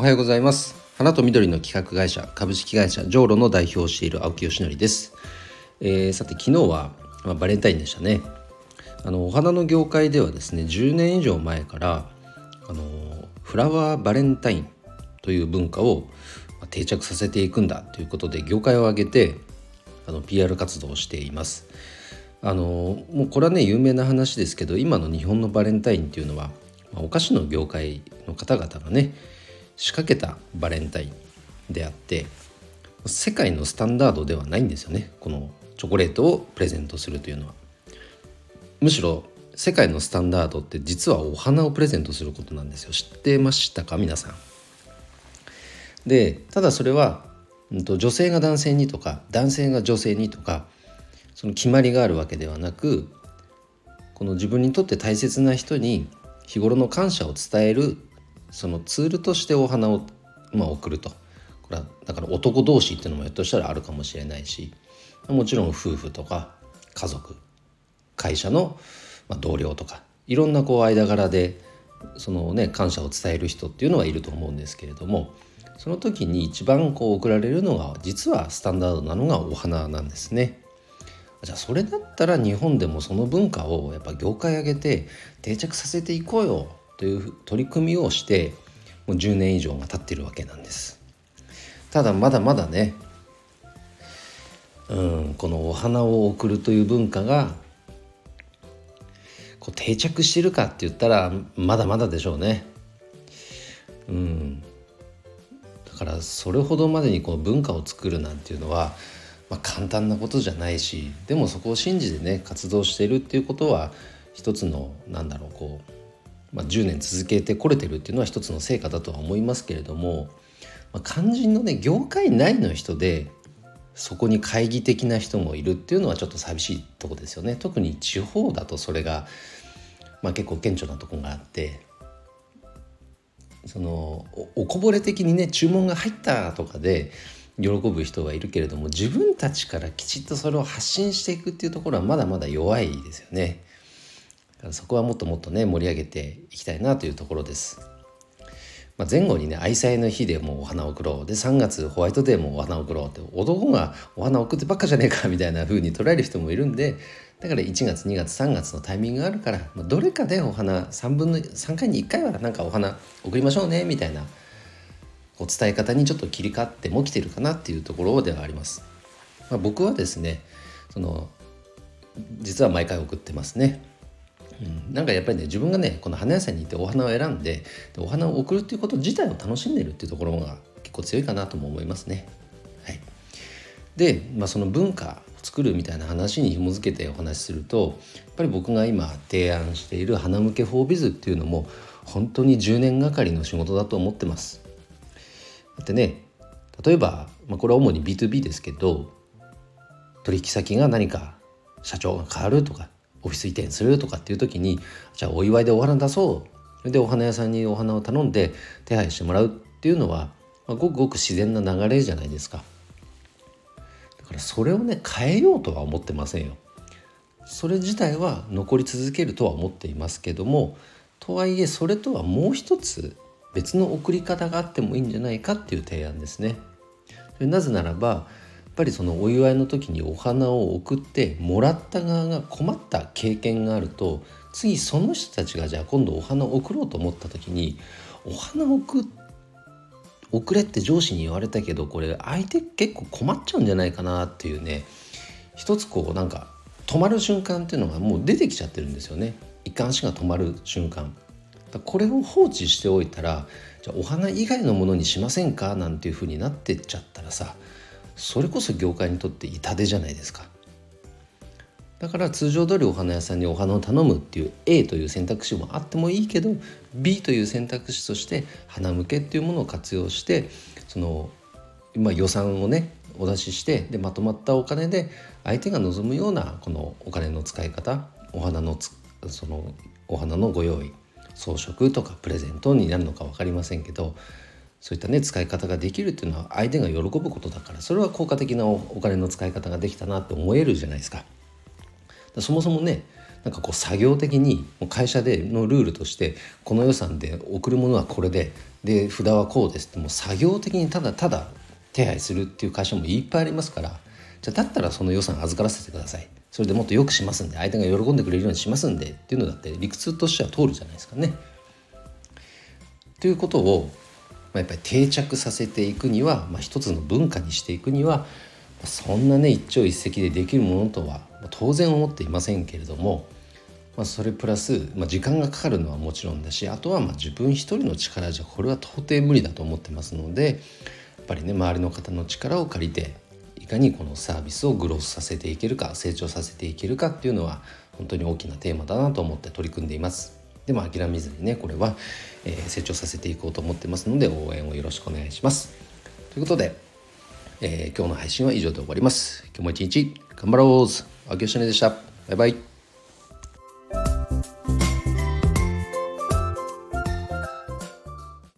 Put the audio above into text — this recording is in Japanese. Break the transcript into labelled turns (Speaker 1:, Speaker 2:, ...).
Speaker 1: おはようございます。花と緑の企画会社株式会社ジョーロの代表をしている青木よしのりです、えー、さて昨日は、まあ、バレンタインでしたね。あのお花の業界ではですね10年以上前からあのフラワーバレンタインという文化を定着させていくんだということで業界を挙げてあの PR 活動をしています。あのもうこれはね有名な話ですけど今の日本のバレンタインっていうのは、まあ、お菓子の業界の方々がね仕掛けたバレンタインであって世界のスタンダードではないんですよね。このチョコレートをプレゼントするというのは。むしろ世界のスタンダードって実はお花をプレゼントすることなんですよ。知ってましたか？皆さん。でただそれは、うんと、女性が男性にとか男性が女性にとかその決まりがあるわけではなくこの自分にとって大切な人に日頃の感謝を伝えるそのツールとしてお花を、まあ、送るとこれはだから男同士っていうのもひょっとしたらあるかもしれないしもちろん夫婦とか家族会社の同僚とかいろんなこう間柄でそのね感謝を伝える人っていうのはいると思うんですけれどもその時に一番こう送られるのが実はスタンダードなのがお花なんですね。じゃあそれだったら日本でもその文化をやっぱ業界上げて定着させていこうよという取り組みをしてもう10年以上が経ってるわけなんです。ただまだまだねうんこのお花を贈るという文化がこう定着してるかって言ったらまだまだでしょうね。うんだからそれほどまでにこう文化を作るなんていうのは、まあ、簡単なことじゃないしでもそこを信じてね活動しているっていうことは一つのなんだろうこう、まあ、10年続けてこれてるっていうのは一つの成果だとは思いますけれども、まあ、肝心のね業界内の人でそこに懐疑的な人もいるっていうのはちょっと寂しいとこですよね特に地方だとそれが、まあ、結構顕著なとこがあってそのおこぼれ的にね注文が入ったとかで喜ぶ人はいるけれども自分たちからきちっとそれを発信していくっていうところはまだまだ弱いですよね。そこはもっともっとね盛り上げていきたいなというところです。まあ、前後にね愛妻の日でもお花を贈ろうで3月ホワイトデーもお花を贈ろうって男がお花を贈ってばっかじゃねえかみたいな風に捉える人もいるんでだから1月2月3月のタイミングがあるから、まあ、どれかでお花3分の3回に1回はなんかお花贈りましょうねみたいなこう伝え方にちょっと切り替わってもきてるかなっていうところではあります。まあ、僕はですねその実は毎回送ってますね。なんかやっぱりね自分がねこの花屋さんに行ってお花を選んでお花を贈るっていうこと自体を楽しんでるっていうところが結構強いかなとも思いますね。はい、で、まあ、その文化を作るみたいな話に紐づけてお話しするとやっぱり僕が今提案している花向けフォービズっていうのも本当に10年がかりの仕事だと思ってます。だってね例えば、まあ、これは主に B2B ですけど取引先が何か社長が変わるとかオフィス移転するとかっていう時にじゃあお祝いでお花出そう。でお花屋さんにお花を頼んで手配してもらうっていうのは、まあ、ごくごく自然な流れじゃないですか。だからそれをね変えようとは思ってませんよ。それ自体は残り続けるとは思っていますけどもとはいえそれとはもう一つ別の送り方があってもいいんじゃないかっていう提案ですね。なぜならばぱりそのお祝いの時にお花を送ってもらった側が困った経験があると次その人たちがじゃあ今度お花を送ろうと思った時にお花を送送れって上司に言われたけどこれ相手結構困っちゃうんじゃないかなっていうね一つこうなんか止まる瞬間っていうのがもう出てきちゃってるんですよね。一貫足が止まる瞬間。これを放置しておいたらじゃあお花以外のものにしませんか？なんていう風になってっちゃったらさそれこそ業界にとって痛手じゃないですか。だから通常通りお花屋さんにお花を頼むっていう A という選択肢もあってもいいけど B という選択肢として花向けっていうものを活用してその、まあ、予算をねお出ししてでまとまったお金で相手が望むようなこのお金の使い方お花のそのお花のご用意装飾とかプレゼントになるのか分かりませんけどそういったね使い方ができるっていうのは相手が喜ぶことだからそれは効果的なお金の使い方ができたなって思えるじゃないですか。そもそもねなんかこう作業的に会社でのルールとしてこの予算で送るものはこれでで札はこうですってもう作業的にただただ手配するっていう会社もいっぱいありますからじゃあだったらその予算預からせてくださいそれでもっと良くしますんで相手が喜んでくれるようにしますんでっていうのだって理屈としては通るじゃないですかね。ということを、ま、やっぱり定着させていくには、まあ、一つの文化にしていくにはそんなね一朝一夕でできるものとは当然思っていませんけれども、まあ、それプラス、まあ、時間がかかるのはもちろんだしあとはま自分一人の力じゃこれは到底無理だと思ってますのでやっぱりね周りの方の力を借りていかにこのサービスをグロースさせていけるか成長させていけるかっていうのは本当に大きなテーマだなと思って取り組んでいます。でも諦めずにねこれは、えー、成長させていこうと思ってますので応援をよろしくお願いします。ということで、えー、今日の配信は以上で終わります。今日も一日頑張ろうあきよしねでした。バイバイ。